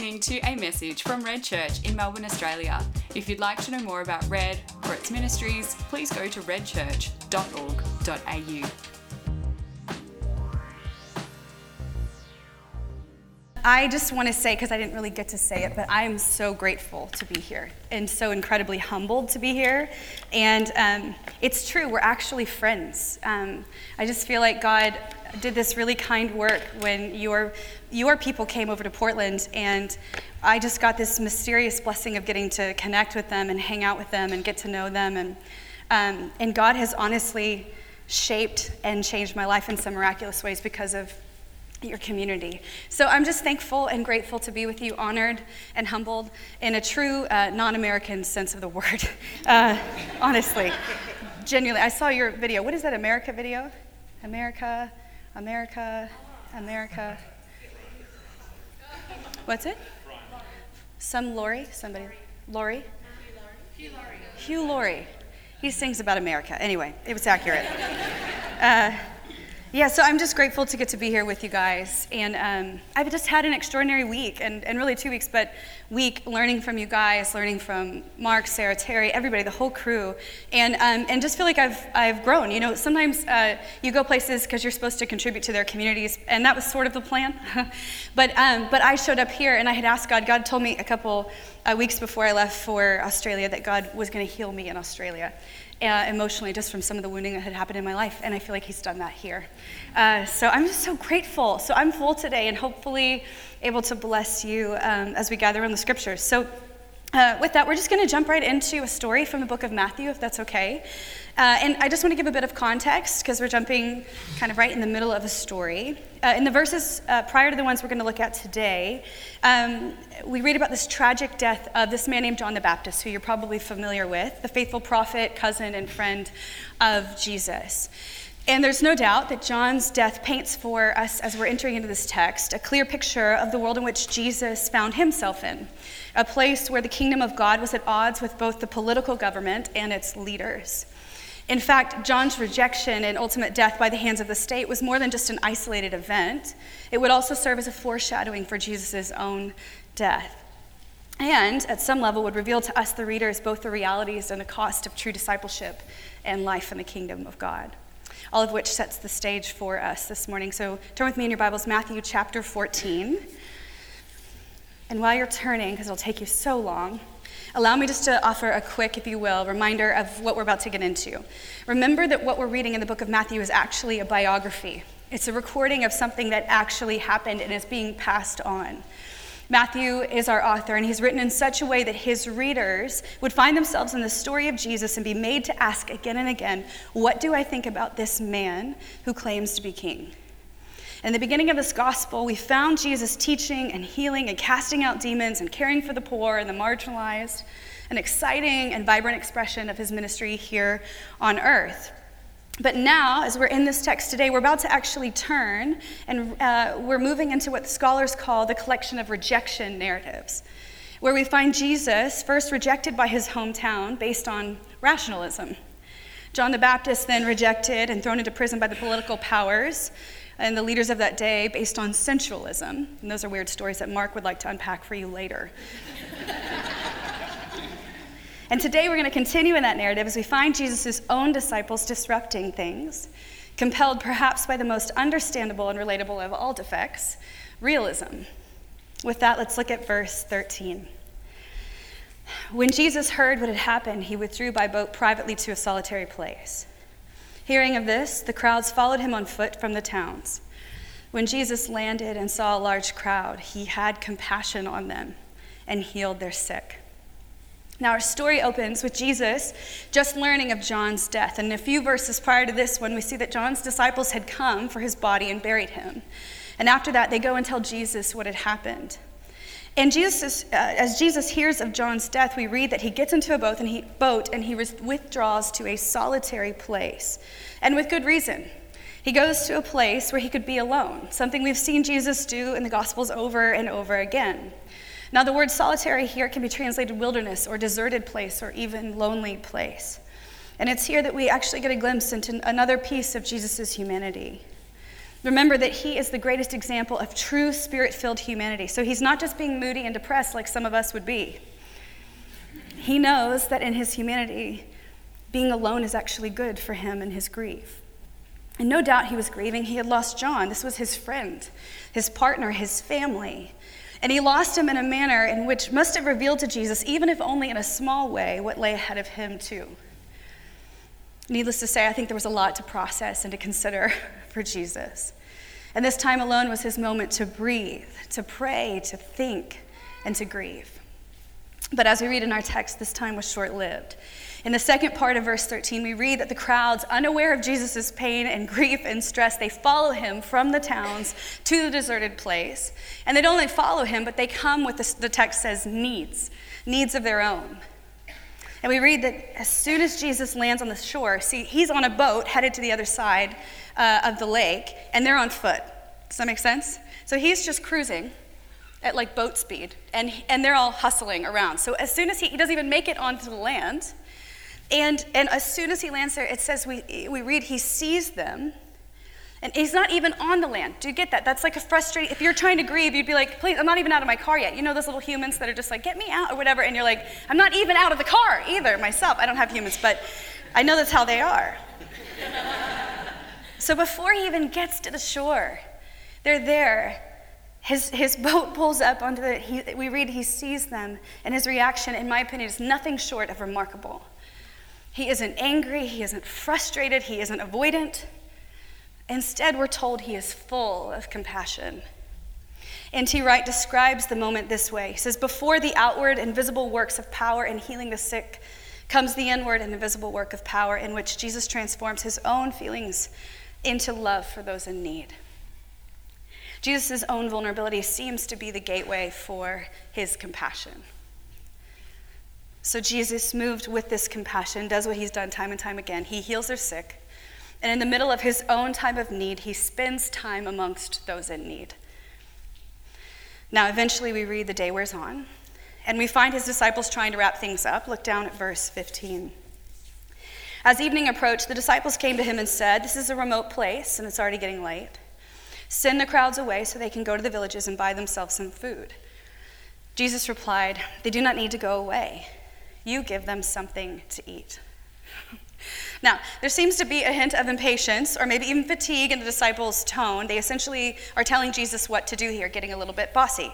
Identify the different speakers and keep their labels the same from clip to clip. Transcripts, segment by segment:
Speaker 1: listening to a message from Red Church in Melbourne, Australia. If you'd like to know more about Red or its ministries, please go to redchurch.org.au.
Speaker 2: I just want to say, because I didn't really get to say it, but I am so grateful to be here and so incredibly humbled to be here. And um, it's true, we're actually friends. Um, I just feel like God did this really kind work when your, your people came over to Portland, and I just got this mysterious blessing of getting to connect with them and hang out with them and get to know them. And, um, and God has honestly shaped and changed my life in some miraculous ways because of your community. So I'm just thankful and grateful to be with you, honored and humbled in a true uh, non American sense of the word. Uh, honestly, genuinely. I saw your video. What is that America video? America, America, America. What's it? Some Laurie? Somebody? Laurie? Hugh Laurie. Hugh Laurie. He sings about America. Anyway, it was accurate. Uh, yeah, so I'm just grateful to get to be here with you guys. And um, I've just had an extraordinary week, and, and really two weeks, but week learning from you guys, learning from Mark, Sarah, Terry, everybody, the whole crew, and, um, and just feel like I've, I've grown. You know, sometimes uh, you go places because you're supposed to contribute to their communities, and that was sort of the plan. but, um, but I showed up here, and I had asked God, God told me a couple uh, weeks before I left for Australia that God was going to heal me in Australia uh, emotionally just from some of the wounding that had happened in my life, and I feel like He's done that here. Uh, so I'm just so grateful. So I'm full today and hopefully able to bless you um, as we gather in the scriptures. So uh, with that, we're just going to jump right into a story from the book of Matthew, if that's okay. Uh, and I just want to give a bit of context because we're jumping kind of right in the middle of a story. Uh, in the verses uh, prior to the ones we're going to look at today, um, we read about this tragic death of this man named John the Baptist, who you're probably familiar with, the faithful prophet, cousin, and friend of Jesus. And there's no doubt that John's death paints for us, as we're entering into this text, a clear picture of the world in which Jesus found himself in, a place where the kingdom of God was at odds with both the political government and its leaders. In fact, John's rejection and ultimate death by the hands of the state was more than just an isolated event, it would also serve as a foreshadowing for Jesus' own death. And at some level, would reveal to us, the readers, both the realities and the cost of true discipleship and life in the kingdom of God. All of which sets the stage for us this morning. So turn with me in your Bibles, Matthew chapter 14. And while you're turning, because it'll take you so long, Allow me just to offer a quick, if you will, reminder of what we're about to get into. Remember that what we're reading in the book of Matthew is actually a biography, it's a recording of something that actually happened and is being passed on. Matthew is our author, and he's written in such a way that his readers would find themselves in the story of Jesus and be made to ask again and again, What do I think about this man who claims to be king? In the beginning of this gospel, we found Jesus teaching and healing and casting out demons and caring for the poor and the marginalized, an exciting and vibrant expression of his ministry here on earth. But now, as we're in this text today, we're about to actually turn and uh, we're moving into what scholars call the collection of rejection narratives, where we find Jesus first rejected by his hometown based on rationalism. John the Baptist then rejected and thrown into prison by the political powers and the leaders of that day based on sensualism. And those are weird stories that Mark would like to unpack for you later. and today we're going to continue in that narrative as we find Jesus' own disciples disrupting things, compelled perhaps by the most understandable and relatable of all defects realism. With that, let's look at verse 13. When Jesus heard what had happened, he withdrew by boat privately to a solitary place. Hearing of this, the crowds followed him on foot from the towns. When Jesus landed and saw a large crowd, he had compassion on them and healed their sick. Now, our story opens with Jesus just learning of John's death. And a few verses prior to this one, we see that John's disciples had come for his body and buried him. And after that, they go and tell Jesus what had happened. And Jesus, uh, as Jesus hears of John's death, we read that he gets into a boat and he, boat and he withdraws to a solitary place, and with good reason. He goes to a place where he could be alone, something we've seen Jesus do in the Gospels over and over again. Now, the word solitary here can be translated wilderness or deserted place or even lonely place. And it's here that we actually get a glimpse into another piece of Jesus' humanity. Remember that he is the greatest example of true spirit filled humanity. So he's not just being moody and depressed like some of us would be. He knows that in his humanity, being alone is actually good for him and his grief. And no doubt he was grieving. He had lost John. This was his friend, his partner, his family. And he lost him in a manner in which must have revealed to Jesus, even if only in a small way, what lay ahead of him, too. Needless to say, I think there was a lot to process and to consider for Jesus. And this time alone was his moment to breathe, to pray, to think, and to grieve. But as we read in our text, this time was short lived. In the second part of verse 13, we read that the crowds, unaware of Jesus' pain and grief and stress, they follow him from the towns to the deserted place. And they don't only follow him, but they come with, the, the text says, needs, needs of their own. And we read that as soon as Jesus lands on the shore, see, he's on a boat headed to the other side uh, of the lake, and they're on foot. Does that make sense? So he's just cruising at like boat speed, and, and they're all hustling around. So as soon as he, he doesn't even make it onto the land, and, and as soon as he lands there, it says we, we read he sees them and he's not even on the land. Do you get that? That's like a frustrating. If you're trying to grieve, you'd be like, please, I'm not even out of my car yet. You know those little humans that are just like, get me out or whatever. And you're like, I'm not even out of the car either myself. I don't have humans, but I know that's how they are. so before he even gets to the shore, they're there. His, his boat pulls up onto the, he, we read he sees them, and his reaction, in my opinion, is nothing short of remarkable. He isn't angry, he isn't frustrated, he isn't avoidant. Instead, we're told he is full of compassion. N.T. Wright describes the moment this way He says, Before the outward and visible works of power in healing the sick comes the inward and invisible work of power in which Jesus transforms his own feelings into love for those in need. Jesus' own vulnerability seems to be the gateway for his compassion. So Jesus, moved with this compassion, does what he's done time and time again. He heals their sick, and in the middle of his own time of need, he spends time amongst those in need. Now, eventually, we read the day wears on, and we find his disciples trying to wrap things up. Look down at verse 15. As evening approached, the disciples came to him and said, This is a remote place, and it's already getting late. Send the crowds away so they can go to the villages and buy themselves some food. Jesus replied, They do not need to go away. You give them something to eat. Now, there seems to be a hint of impatience or maybe even fatigue in the disciples' tone. They essentially are telling Jesus what to do here, getting a little bit bossy.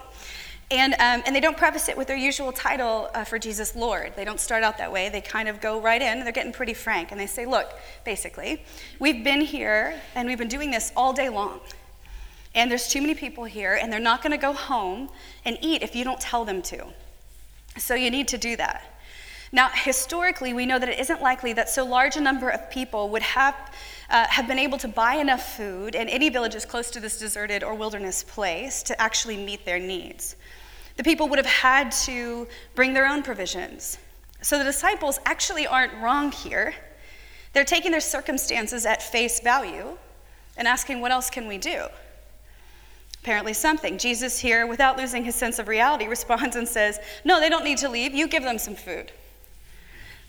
Speaker 2: And, um, and they don't preface it with their usual title uh, for Jesus, Lord. They don't start out that way. They kind of go right in. They're getting pretty frank. And they say, Look, basically, we've been here and we've been doing this all day long. And there's too many people here, and they're not going to go home and eat if you don't tell them to. So you need to do that. Now, historically, we know that it isn't likely that so large a number of people would have, uh, have been able to buy enough food in any villages close to this deserted or wilderness place to actually meet their needs. The people would have had to bring their own provisions. So the disciples actually aren't wrong here. They're taking their circumstances at face value and asking, What else can we do? Apparently, something. Jesus, here, without losing his sense of reality, responds and says, No, they don't need to leave. You give them some food.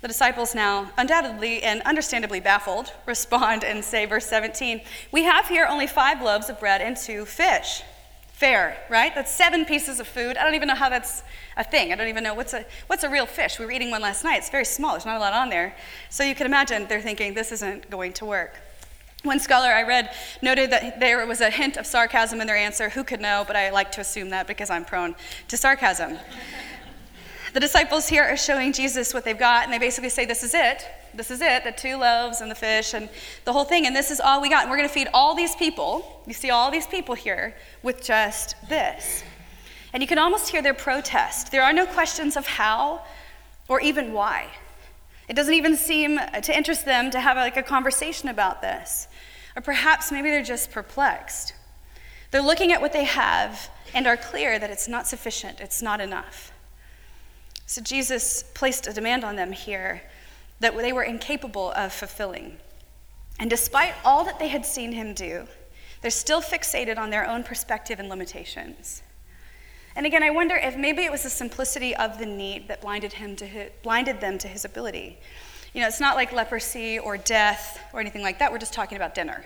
Speaker 2: The disciples, now undoubtedly and understandably baffled, respond and say, verse 17, We have here only five loaves of bread and two fish. Fair, right? That's seven pieces of food. I don't even know how that's a thing. I don't even know what's a, what's a real fish. We were eating one last night. It's very small, there's not a lot on there. So you can imagine they're thinking, This isn't going to work. One scholar I read noted that there was a hint of sarcasm in their answer. Who could know? But I like to assume that because I'm prone to sarcasm. The disciples here are showing Jesus what they've got, and they basically say, This is it. This is it the two loaves and the fish and the whole thing, and this is all we got. And we're going to feed all these people. You see all these people here with just this. And you can almost hear their protest. There are no questions of how or even why. It doesn't even seem to interest them to have like a conversation about this. Or perhaps maybe they're just perplexed. They're looking at what they have and are clear that it's not sufficient, it's not enough. So Jesus placed a demand on them here that they were incapable of fulfilling. And despite all that they had seen him do, they're still fixated on their own perspective and limitations. And again, I wonder if maybe it was the simplicity of the need that blinded, him to his, blinded them to his ability. You know, it's not like leprosy or death or anything like that. We're just talking about dinner.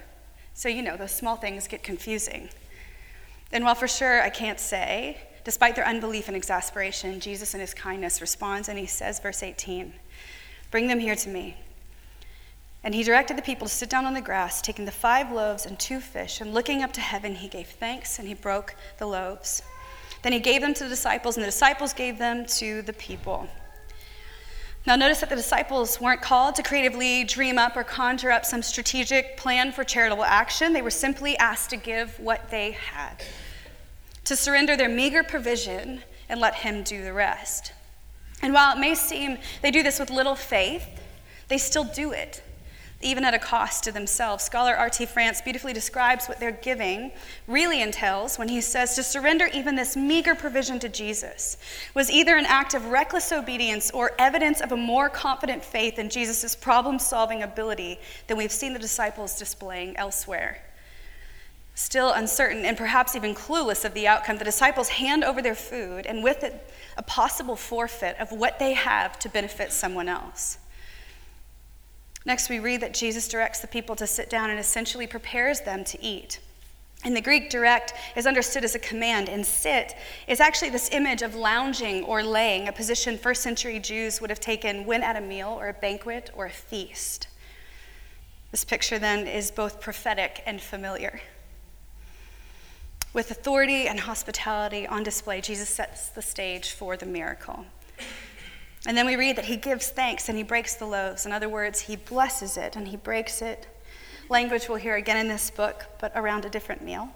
Speaker 2: So, you know, those small things get confusing. And while for sure I can't say, despite their unbelief and exasperation, Jesus in his kindness responds and he says, verse 18, Bring them here to me. And he directed the people to sit down on the grass, taking the five loaves and two fish, and looking up to heaven, he gave thanks and he broke the loaves. Then he gave them to the disciples, and the disciples gave them to the people. Now, notice that the disciples weren't called to creatively dream up or conjure up some strategic plan for charitable action. They were simply asked to give what they had, to surrender their meager provision and let Him do the rest. And while it may seem they do this with little faith, they still do it even at a cost to themselves. Scholar R.T. France beautifully describes what their giving really entails when he says to surrender even this meager provision to Jesus was either an act of reckless obedience or evidence of a more confident faith in Jesus' problem solving ability than we've seen the disciples displaying elsewhere. Still uncertain and perhaps even clueless of the outcome, the disciples hand over their food and with it a possible forfeit of what they have to benefit someone else. Next, we read that Jesus directs the people to sit down and essentially prepares them to eat. In the Greek, direct is understood as a command, and sit is actually this image of lounging or laying, a position first century Jews would have taken when at a meal or a banquet or a feast. This picture then is both prophetic and familiar. With authority and hospitality on display, Jesus sets the stage for the miracle. And then we read that he gives thanks and he breaks the loaves. In other words, he blesses it and he breaks it. Language we'll hear again in this book, but around a different meal.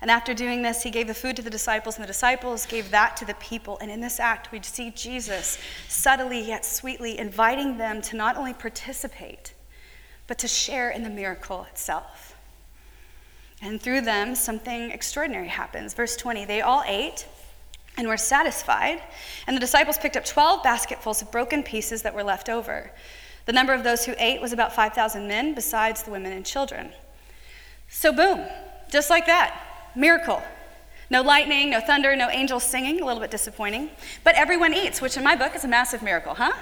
Speaker 2: And after doing this, he gave the food to the disciples, and the disciples gave that to the people. And in this act, we see Jesus subtly yet sweetly inviting them to not only participate, but to share in the miracle itself. And through them, something extraordinary happens. Verse 20 they all ate and were satisfied. And the disciples picked up 12 basketfuls of broken pieces that were left over. The number of those who ate was about 5,000 men, besides the women and children. So, boom, just like that, miracle. No lightning, no thunder, no angels singing, a little bit disappointing. But everyone eats, which in my book is a massive miracle, huh?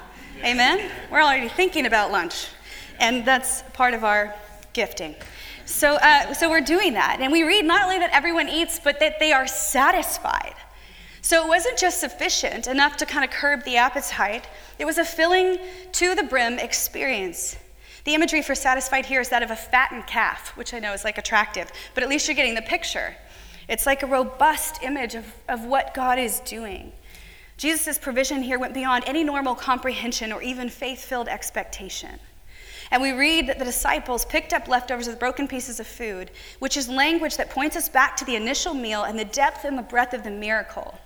Speaker 2: Amen? We're already thinking about lunch. And that's part of our gifting. So, uh, so we're doing that. And we read not only that everyone eats, but that they are satisfied. So it wasn't just sufficient, enough to kind of curb the appetite, it was a filling to the brim experience. The imagery for satisfied here is that of a fattened calf, which I know is like attractive, but at least you're getting the picture. It's like a robust image of, of what God is doing. Jesus' provision here went beyond any normal comprehension or even faith filled expectation. And we read that the disciples picked up leftovers of broken pieces of food, which is language that points us back to the initial meal and the depth and the breadth of the miracle.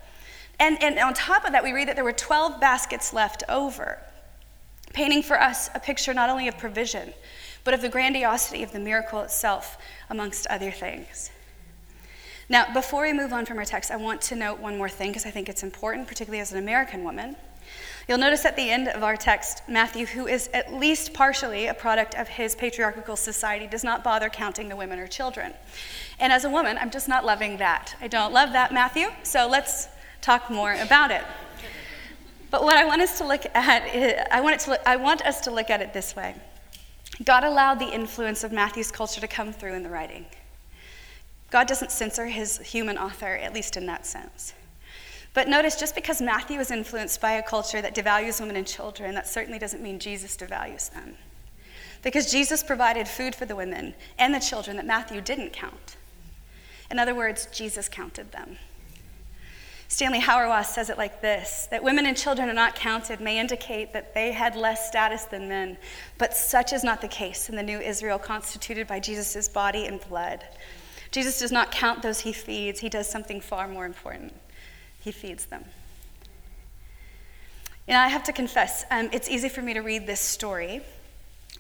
Speaker 2: And, and on top of that, we read that there were 12 baskets left over, painting for us a picture not only of provision, but of the grandiosity of the miracle itself, amongst other things. Now, before we move on from our text, I want to note one more thing because I think it's important, particularly as an American woman. You'll notice at the end of our text, Matthew, who is at least partially a product of his patriarchal society, does not bother counting the women or children. And as a woman, I'm just not loving that. I don't love that, Matthew. So let's talk more about it. But what I want us to look at, is, I want, to look, I want us to look at it this way. God allowed the influence of Matthew's culture to come through in the writing. God doesn't censor his human author, at least in that sense. But notice, just because Matthew was influenced by a culture that devalues women and children, that certainly doesn't mean Jesus devalues them. Because Jesus provided food for the women and the children that Matthew didn't count. In other words, Jesus counted them. Stanley Hauerwas says it like this that women and children are not counted may indicate that they had less status than men, but such is not the case in the new Israel constituted by Jesus' body and blood. Jesus does not count those he feeds, he does something far more important. He feeds them. And I have to confess, um, it's easy for me to read this story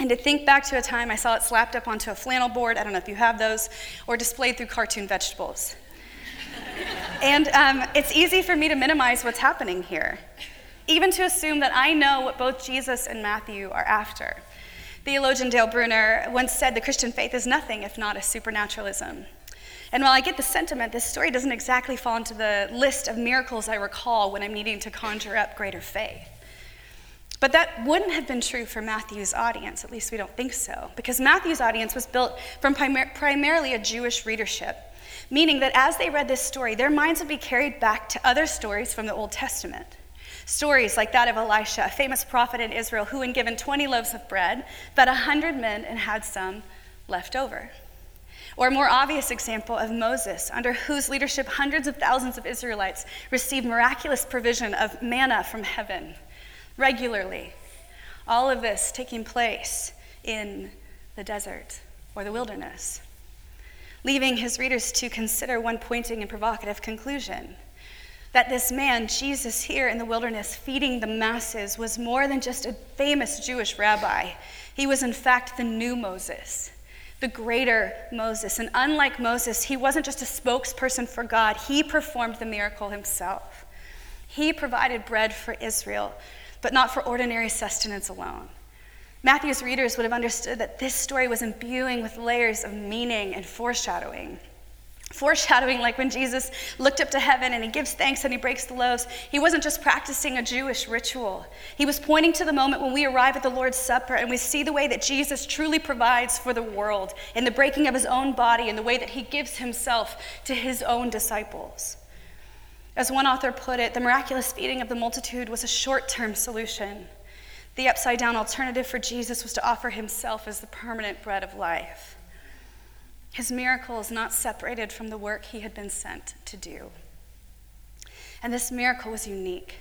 Speaker 2: and to think back to a time I saw it slapped up onto a flannel board, I don't know if you have those, or displayed through cartoon vegetables. And um, it's easy for me to minimize what's happening here, even to assume that I know what both Jesus and Matthew are after. Theologian Dale Bruner once said the Christian faith is nothing if not a supernaturalism. And while I get the sentiment, this story doesn't exactly fall into the list of miracles I recall when I'm needing to conjure up greater faith. But that wouldn't have been true for Matthew's audience, at least we don't think so, because Matthew's audience was built from primar- primarily a Jewish readership, meaning that as they read this story, their minds would be carried back to other stories from the Old Testament. Stories like that of Elisha, a famous prophet in Israel who, when given 20 loaves of bread, fed 100 men and had some left over. Or a more obvious example of Moses, under whose leadership hundreds of thousands of Israelites received miraculous provision of manna from heaven regularly. All of this taking place in the desert or the wilderness, leaving his readers to consider one pointing and provocative conclusion that this man, Jesus, here in the wilderness, feeding the masses, was more than just a famous Jewish rabbi. He was, in fact, the new Moses, the greater Moses. And unlike Moses, he wasn't just a spokesperson for God, he performed the miracle himself. He provided bread for Israel, but not for ordinary sustenance alone. Matthew's readers would have understood that this story was imbuing with layers of meaning and foreshadowing. Foreshadowing, like when Jesus looked up to heaven and he gives thanks and he breaks the loaves, he wasn't just practicing a Jewish ritual. He was pointing to the moment when we arrive at the Lord's Supper and we see the way that Jesus truly provides for the world in the breaking of his own body and the way that he gives himself to his own disciples. As one author put it, the miraculous feeding of the multitude was a short term solution. The upside down alternative for Jesus was to offer himself as the permanent bread of life. His miracle is not separated from the work he had been sent to do. And this miracle was unique.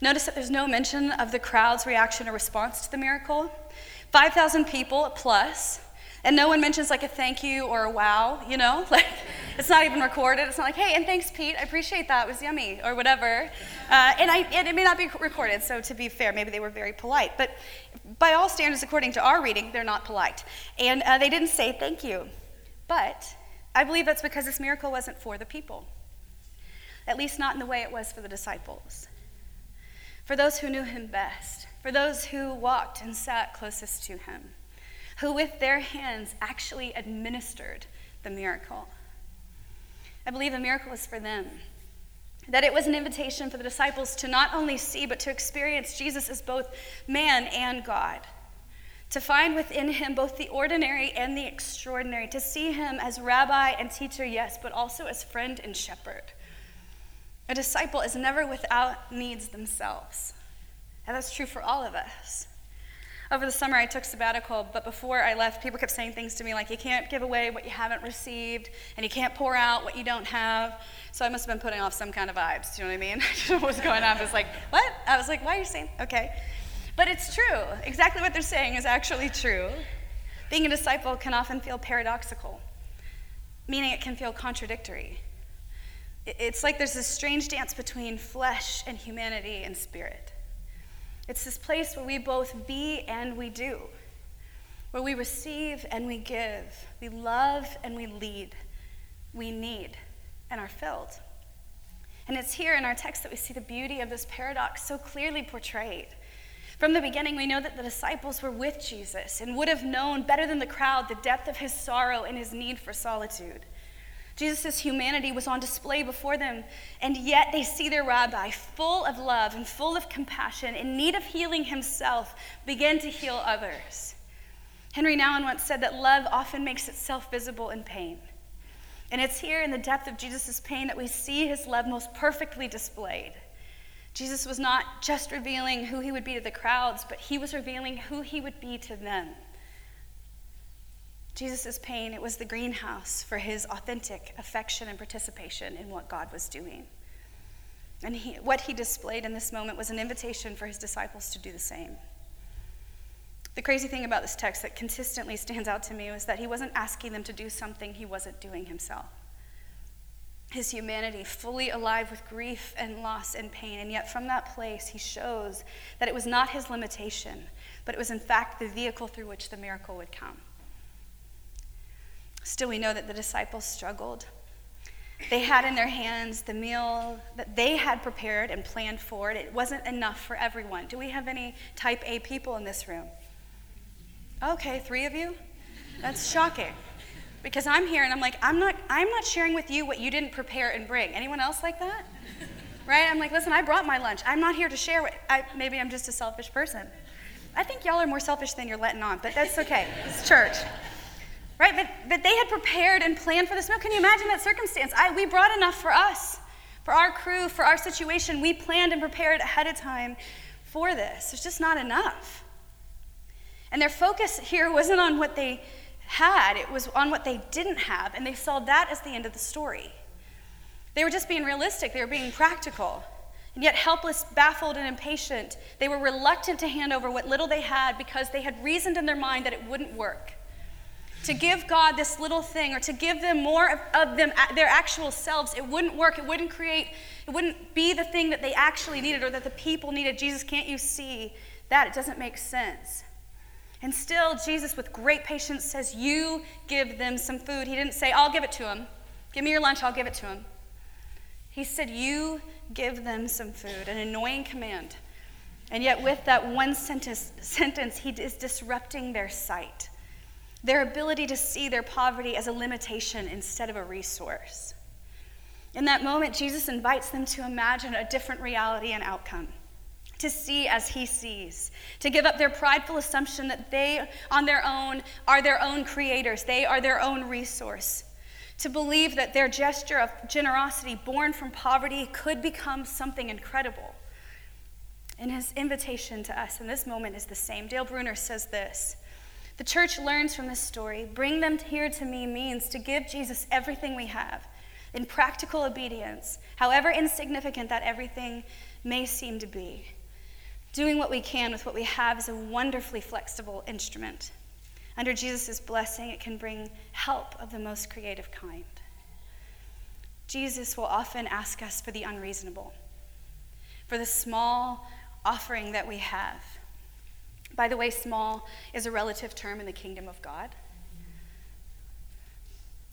Speaker 2: Notice that there's no mention of the crowd's reaction or response to the miracle. 5,000 people plus and no one mentions like a thank you or a wow, you know? Like, it's not even recorded. It's not like, hey, and thanks, Pete. I appreciate that. It was yummy, or whatever. Uh, and, I, and it may not be recorded, so to be fair, maybe they were very polite. But by all standards, according to our reading, they're not polite. And uh, they didn't say thank you. But I believe that's because this miracle wasn't for the people, at least not in the way it was for the disciples. For those who knew him best, for those who walked and sat closest to him who with their hands actually administered the miracle. I believe the miracle was for them. That it was an invitation for the disciples to not only see, but to experience Jesus as both man and God. To find within him both the ordinary and the extraordinary. To see him as rabbi and teacher, yes, but also as friend and shepherd. A disciple is never without needs themselves. And that's true for all of us. Over the summer, I took sabbatical, but before I left, people kept saying things to me like, you can't give away what you haven't received, and you can't pour out what you don't have. So I must have been putting off some kind of vibes. Do you know what I mean? I don't know what was going on. I was like, what? I was like, why are you saying? Okay. But it's true. Exactly what they're saying is actually true. Being a disciple can often feel paradoxical, meaning it can feel contradictory. It's like there's this strange dance between flesh and humanity and spirit. It's this place where we both be and we do, where we receive and we give, we love and we lead, we need and are filled. And it's here in our text that we see the beauty of this paradox so clearly portrayed. From the beginning, we know that the disciples were with Jesus and would have known better than the crowd the depth of his sorrow and his need for solitude. Jesus' humanity was on display before them, and yet they see their rabbi, full of love and full of compassion, in need of healing himself, begin to heal others. Henri Nouwen once said that love often makes itself visible in pain. And it's here in the depth of Jesus' pain that we see his love most perfectly displayed. Jesus was not just revealing who he would be to the crowds, but he was revealing who he would be to them. Jesus' pain, it was the greenhouse for his authentic affection and participation in what God was doing. And he, what he displayed in this moment was an invitation for his disciples to do the same. The crazy thing about this text that consistently stands out to me was that he wasn't asking them to do something he wasn't doing himself. His humanity, fully alive with grief and loss and pain, and yet from that place, he shows that it was not his limitation, but it was in fact the vehicle through which the miracle would come. Still, we know that the disciples struggled. They had in their hands the meal that they had prepared and planned for. It wasn't enough for everyone. Do we have any type A people in this room? Okay, three of you? That's shocking. Because I'm here and I'm like, I'm not, I'm not sharing with you what you didn't prepare and bring. Anyone else like that? right? I'm like, listen, I brought my lunch. I'm not here to share. What, I, maybe I'm just a selfish person. I think y'all are more selfish than you're letting on, but that's okay. It's church. Right? But, but they had prepared and planned for this meal. Can you imagine that circumstance? I, we brought enough for us, for our crew, for our situation. We planned and prepared ahead of time for this. There's just not enough. And their focus here wasn't on what they had, it was on what they didn't have, and they saw that as the end of the story. They were just being realistic, they were being practical. And yet, helpless, baffled, and impatient, they were reluctant to hand over what little they had because they had reasoned in their mind that it wouldn't work. To give God this little thing or to give them more of, of them, their actual selves, it wouldn't work. It wouldn't create, it wouldn't be the thing that they actually needed or that the people needed. Jesus, can't you see that? It doesn't make sense. And still, Jesus, with great patience, says, You give them some food. He didn't say, I'll give it to them. Give me your lunch, I'll give it to them. He said, You give them some food, an annoying command. And yet, with that one sentence, sentence, he is disrupting their sight, their ability to see their poverty as a limitation instead of a resource. In that moment, Jesus invites them to imagine a different reality and outcome to see as he sees, to give up their prideful assumption that they on their own are their own creators, they are their own resource, to believe that their gesture of generosity born from poverty could become something incredible. And his invitation to us in this moment is the same. Dale Bruner says this The church learns from this story bring them here to me means to give Jesus everything we have in practical obedience, however insignificant that everything may seem to be. Doing what we can with what we have is a wonderfully flexible instrument. Under Jesus' blessing, it can bring help of the most creative kind. Jesus will often ask us for the unreasonable, for the small offering that we have. By the way, small is a relative term in the kingdom of God.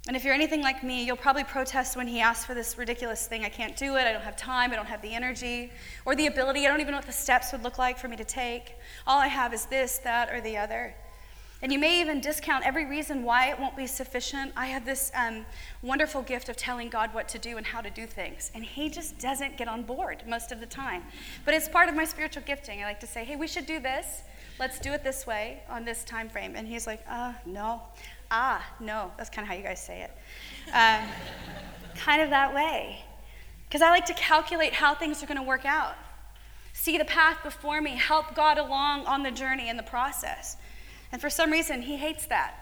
Speaker 2: And if you're anything like me, you'll probably protest when he asks for this ridiculous thing. I can't do it. I don't have time. I don't have the energy or the ability. I don't even know what the steps would look like for me to take. All I have is this, that, or the other. And you may even discount every reason why it won't be sufficient. I have this um, wonderful gift of telling God what to do and how to do things. And He just doesn't get on board most of the time. But it's part of my spiritual gifting. I like to say, hey, we should do this. Let's do it this way on this time frame. And He's like, uh, no, ah, no, that's kind of how you guys say it. Um, kind of that way. Because I like to calculate how things are going to work out, see the path before me, help God along on the journey and the process. And for some reason, He hates that.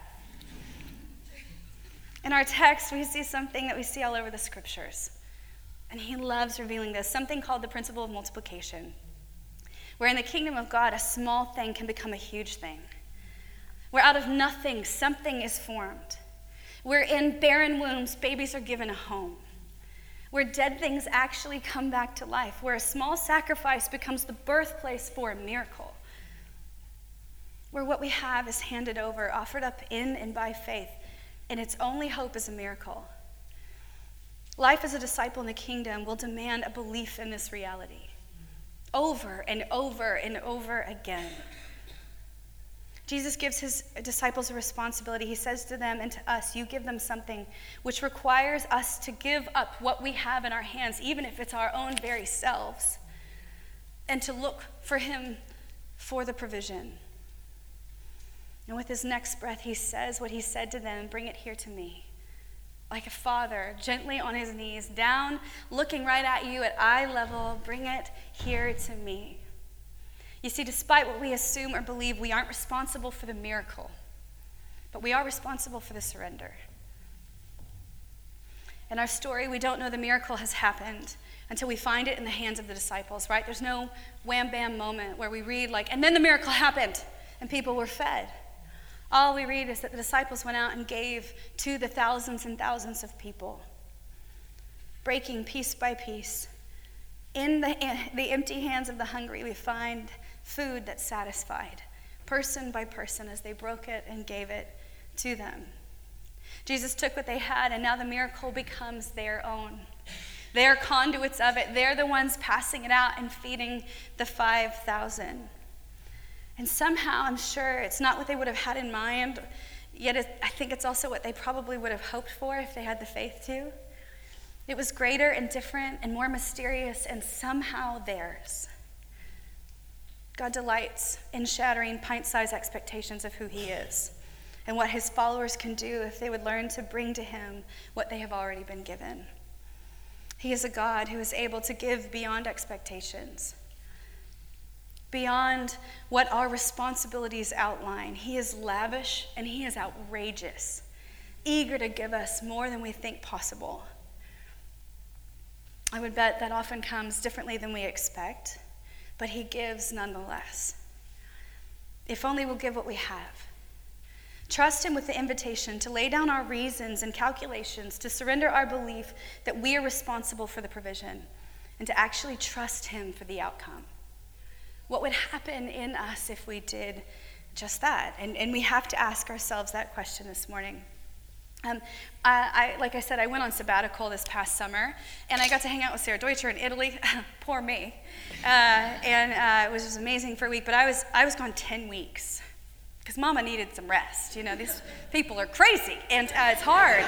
Speaker 2: In our text, we see something that we see all over the scriptures. And He loves revealing this something called the principle of multiplication, where in the kingdom of God, a small thing can become a huge thing where out of nothing. Something is formed, where in barren wombs. Babies are given a home, where dead things actually come back to life, where a small sacrifice becomes the birthplace for a miracle, where what we have is handed over, offered up in and by faith, and its only hope is a miracle. Life as a disciple in the kingdom will demand a belief in this reality over and over and over again. Jesus gives his disciples a responsibility. He says to them and to us, You give them something which requires us to give up what we have in our hands, even if it's our own very selves, and to look for him for the provision. And with his next breath, he says what he said to them Bring it here to me. Like a father, gently on his knees, down, looking right at you at eye level, bring it here to me. You see, despite what we assume or believe, we aren't responsible for the miracle, but we are responsible for the surrender. In our story, we don't know the miracle has happened until we find it in the hands of the disciples, right? There's no wham bam moment where we read, like, and then the miracle happened and people were fed. All we read is that the disciples went out and gave to the thousands and thousands of people, breaking piece by piece. In the, the empty hands of the hungry, we find food that satisfied, person by person, as they broke it and gave it to them. Jesus took what they had, and now the miracle becomes their own. They're conduits of it. They're the ones passing it out and feeding the 5,000. And somehow, I'm sure it's not what they would have had in mind, yet it, I think it's also what they probably would have hoped for if they had the faith to. It was greater and different and more mysterious and somehow theirs. God delights in shattering pint sized expectations of who He is and what His followers can do if they would learn to bring to Him what they have already been given. He is a God who is able to give beyond expectations, beyond what our responsibilities outline. He is lavish and He is outrageous, eager to give us more than we think possible. I would bet that often comes differently than we expect but He gives nonetheless. If only we'll give what we have. Trust Him with the invitation to lay down our reasons and calculations, to surrender our belief that we are responsible for the provision, and to actually trust Him for the outcome. What would happen in us if we did just that? And, and we have to ask ourselves that question this morning. Um, I, I, like I said, I went on sabbatical this past summer, and I got to hang out with Sarah Deutscher in Italy. Poor me. Uh, and uh, it was just amazing for a week. But I was, I was gone 10 weeks because Mama needed some rest. You know, these people are crazy, and uh, it's hard.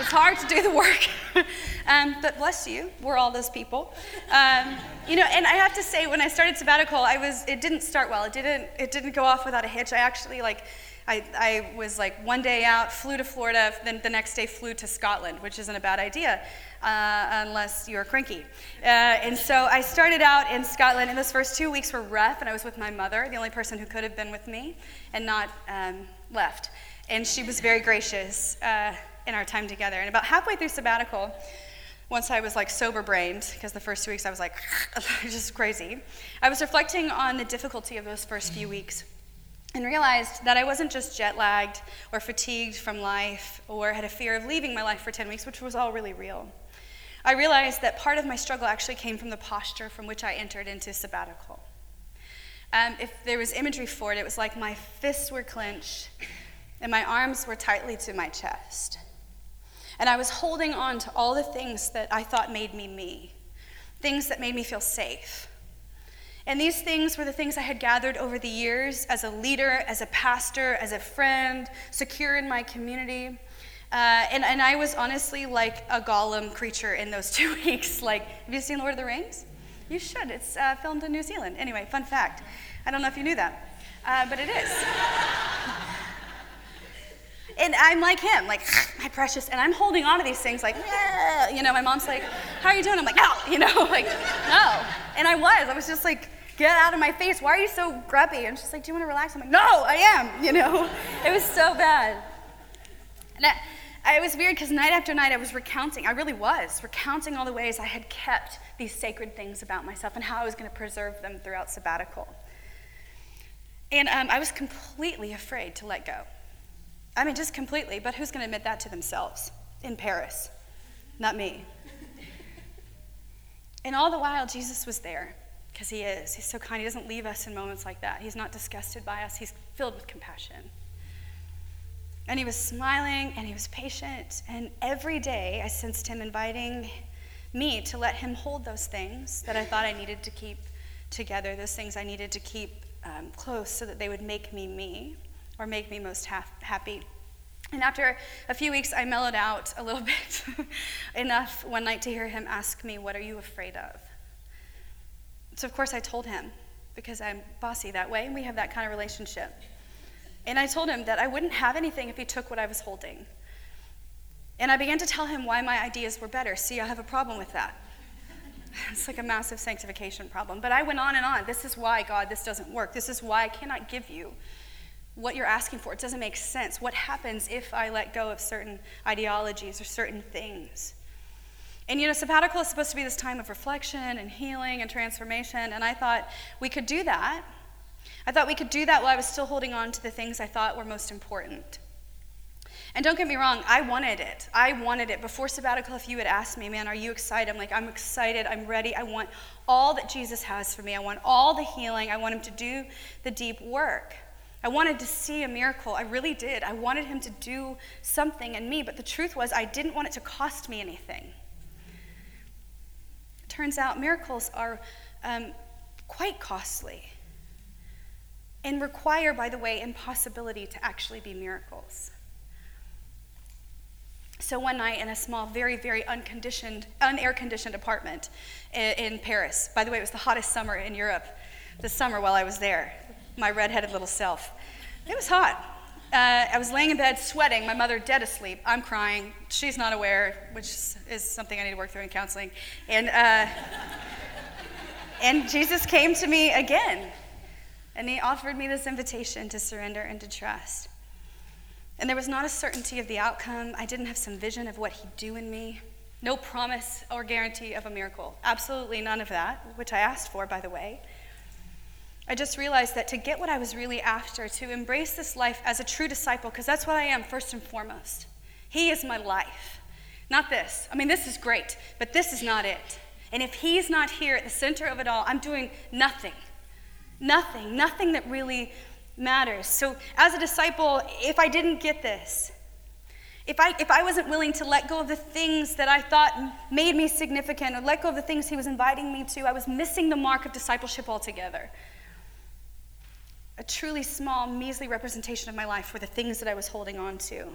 Speaker 2: it's hard to do the work. um, but bless you, we're all those people. Um, you know, and I have to say, when I started sabbatical, I was. It didn't start well. It didn't. It didn't go off without a hitch. I actually like I, I was like one day out, flew to Florida, then the next day flew to Scotland, which isn't a bad idea uh, unless you're cranky. Uh, and so I started out in Scotland, and those first two weeks were rough, and I was with my mother, the only person who could have been with me and not um, left. And she was very gracious uh, in our time together. And about halfway through sabbatical, once I was like sober brained, because the first two weeks I was like just crazy, I was reflecting on the difficulty of those first few weeks and realized that I wasn't just jet lagged or fatigued from life or had a fear of leaving my life for 10 weeks, which was all really real. I realized that part of my struggle actually came from the posture from which I entered into sabbatical. Um, if there was imagery for it, it was like my fists were clenched and my arms were tightly to my chest. And I was holding on to all the things that I thought made me me, things that made me feel safe and these things were the things I had gathered over the years as a leader, as a pastor, as a friend, secure in my community. Uh, and, and I was honestly like a Gollum creature in those two weeks. Like, have you seen Lord of the Rings? You should. It's uh, filmed in New Zealand. Anyway, fun fact. I don't know if you knew that, uh, but it is. and I'm like him, like, my precious, and I'm holding on to these things, like, yeah. you know, my mom's like, how are you doing? I'm like, no, you know, like, no. And I was, I was just like, get out of my face. Why are you so grubby? And she's like, do you want to relax? I'm like, no, I am, you know. It was so bad. And I, it was weird because night after night I was recounting, I really was, recounting all the ways I had kept these sacred things about myself and how I was going to preserve them throughout sabbatical. And um, I was completely afraid to let go. I mean, just completely, but who's going to admit that to themselves in Paris? Not me. and all the while, Jesus was there because he is. He's so kind. He doesn't leave us in moments like that. He's not disgusted by us, he's filled with compassion. And he was smiling and he was patient. And every day I sensed him inviting me to let him hold those things that I thought I needed to keep together, those things I needed to keep um, close so that they would make me me or make me most ha- happy. And after a few weeks, I mellowed out a little bit enough one night to hear him ask me, What are you afraid of? So, of course, I told him because I'm bossy that way, and we have that kind of relationship. And I told him that I wouldn't have anything if he took what I was holding. And I began to tell him why my ideas were better. See, I have a problem with that. It's like a massive sanctification problem. But I went on and on. This is why, God, this doesn't work. This is why I cannot give you what you're asking for. It doesn't make sense. What happens if I let go of certain ideologies or certain things? And you know, sabbatical is supposed to be this time of reflection and healing and transformation, and I thought we could do that. I thought we could do that while I was still holding on to the things I thought were most important. And don't get me wrong, I wanted it. I wanted it. Before sabbatical, if you had asked me, man, are you excited? I'm like, I'm excited. I'm ready. I want all that Jesus has for me. I want all the healing. I want him to do the deep work. I wanted to see a miracle. I really did. I wanted him to do something in me. But the truth was, I didn't want it to cost me anything. Turns out miracles are um, quite costly and require, by the way, impossibility to actually be miracles. So one night in a small, very, very unconditioned, unair conditioned apartment in, in Paris. By the way, it was the hottest summer in Europe this summer while I was there. My red-headed little self. It was hot. Uh, I was laying in bed sweating, my mother dead asleep. I'm crying. She's not aware, which is something I need to work through in counseling. And, uh, and Jesus came to me again, and he offered me this invitation to surrender and to trust. And there was not a certainty of the outcome. I didn't have some vision of what he'd do in me. No promise or guarantee of a miracle. Absolutely none of that, which I asked for, by the way. I just realized that to get what I was really after, to embrace this life as a true disciple, because that's what I am first and foremost. He is my life, not this. I mean, this is great, but this is not it. And if He's not here at the center of it all, I'm doing nothing. Nothing, nothing that really matters. So, as a disciple, if I didn't get this, if I, if I wasn't willing to let go of the things that I thought made me significant or let go of the things he was inviting me to, I was missing the mark of discipleship altogether a truly small, measly representation of my life were the things that I was holding on to.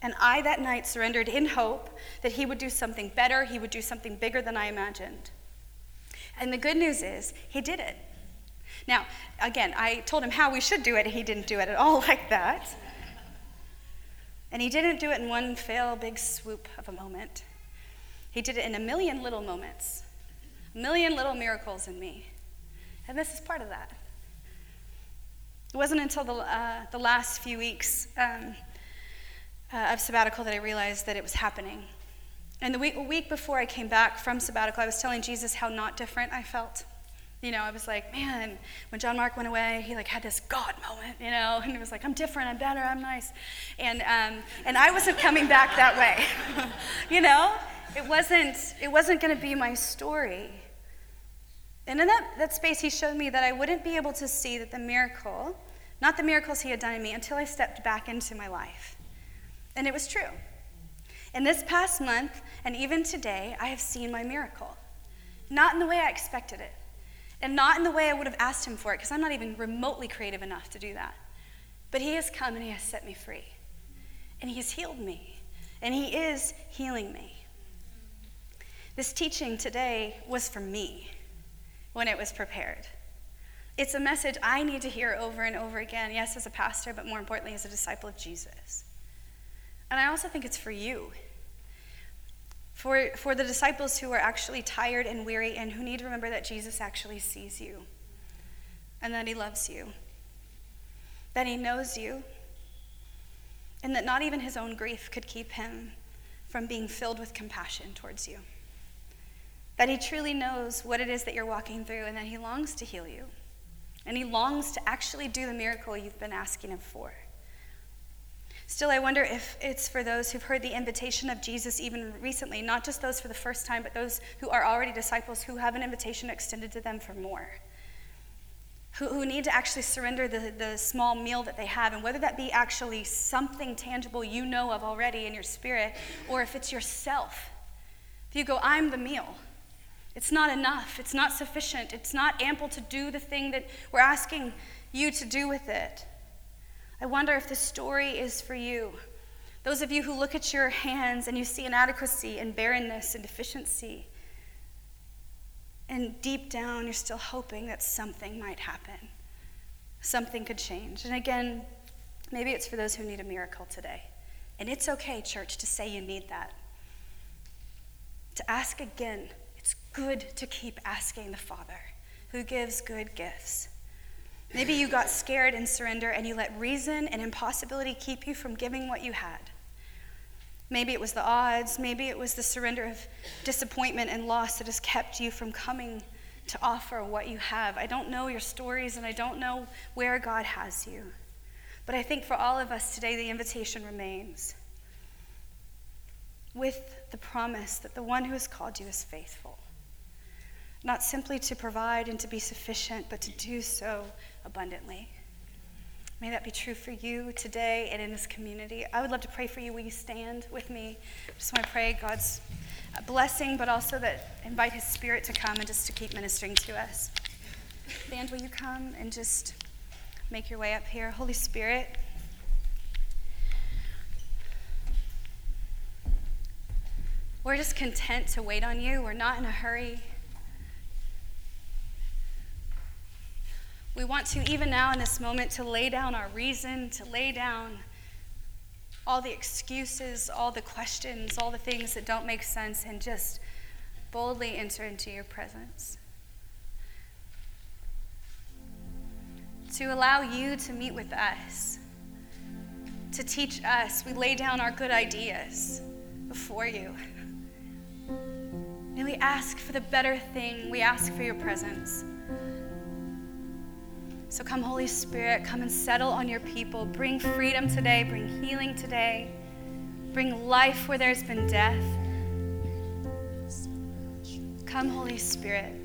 Speaker 2: And I that night surrendered in hope that he would do something better, he would do something bigger than I imagined. And the good news is, he did it. Now, again, I told him how we should do it, and he didn't do it at all like that. And he didn't do it in one fail, big swoop of a moment. He did it in a million little moments, a million little miracles in me. And this is part of that. It wasn't until the, uh, the last few weeks um, uh, of sabbatical that I realized that it was happening. And the week, a week before I came back from sabbatical, I was telling Jesus how not different I felt. You know, I was like, man, when John Mark went away, he like had this God moment, you know, and it was like, I'm different, I'm better, I'm nice, and um, and I wasn't coming back that way, you know. It wasn't it wasn't going to be my story. And in that, that space, he showed me that I wouldn't be able to see that the miracle, not the miracles he had done in me, until I stepped back into my life. And it was true. In this past month, and even today, I have seen my miracle. Not in the way I expected it, and not in the way I would have asked him for it, because I'm not even remotely creative enough to do that. But he has come and he has set me free. And he has healed me. And he is healing me. This teaching today was for me when it was prepared. It's a message I need to hear over and over again, yes, as a pastor, but more importantly, as a disciple of Jesus. And I also think it's for you. For, for the disciples who are actually tired and weary and who need to remember that Jesus actually sees you and that he loves you, that he knows you, and that not even his own grief could keep him from being filled with compassion towards you that He truly knows what it is that you're walking through and that He longs to heal you. And He longs to actually do the miracle you've been asking Him for. Still, I wonder if it's for those who've heard the invitation of Jesus even recently, not just those for the first time, but those who are already disciples who have an invitation extended to them for more. Who, who need to actually surrender the, the small meal that they have, and whether that be actually something tangible you know of already in your spirit, or if it's yourself. If you go, I'm the meal, it's not enough. It's not sufficient. It's not ample to do the thing that we're asking you to do with it. I wonder if this story is for you. Those of you who look at your hands and you see inadequacy and barrenness and deficiency, and deep down you're still hoping that something might happen, something could change. And again, maybe it's for those who need a miracle today. And it's okay, church, to say you need that. To ask again it's good to keep asking the Father who gives good gifts. Maybe you got scared in surrender and you let reason and impossibility keep you from giving what you had. Maybe it was the odds, maybe it was the surrender of disappointment and loss that has kept you from coming to offer what you have. I don't know your stories and I don't know where God has you. But I think for all of us today, the invitation remains with the promise that the one who has called you is faithful. Not simply to provide and to be sufficient, but to do so abundantly. May that be true for you today and in this community. I would love to pray for you. Will you stand with me? I just want to pray God's blessing, but also that invite His Spirit to come and just to keep ministering to us. Band, will you come and just make your way up here? Holy Spirit, we're just content to wait on you. We're not in a hurry. We want to, even now in this moment, to lay down our reason, to lay down all the excuses, all the questions, all the things that don't make sense, and just boldly enter into your presence. To allow you to meet with us, to teach us. We lay down our good ideas before you. And we ask for the better thing. We ask for your presence. So come, Holy Spirit, come and settle on your people. Bring freedom today, bring healing today, bring life where there's been death. Come, Holy Spirit.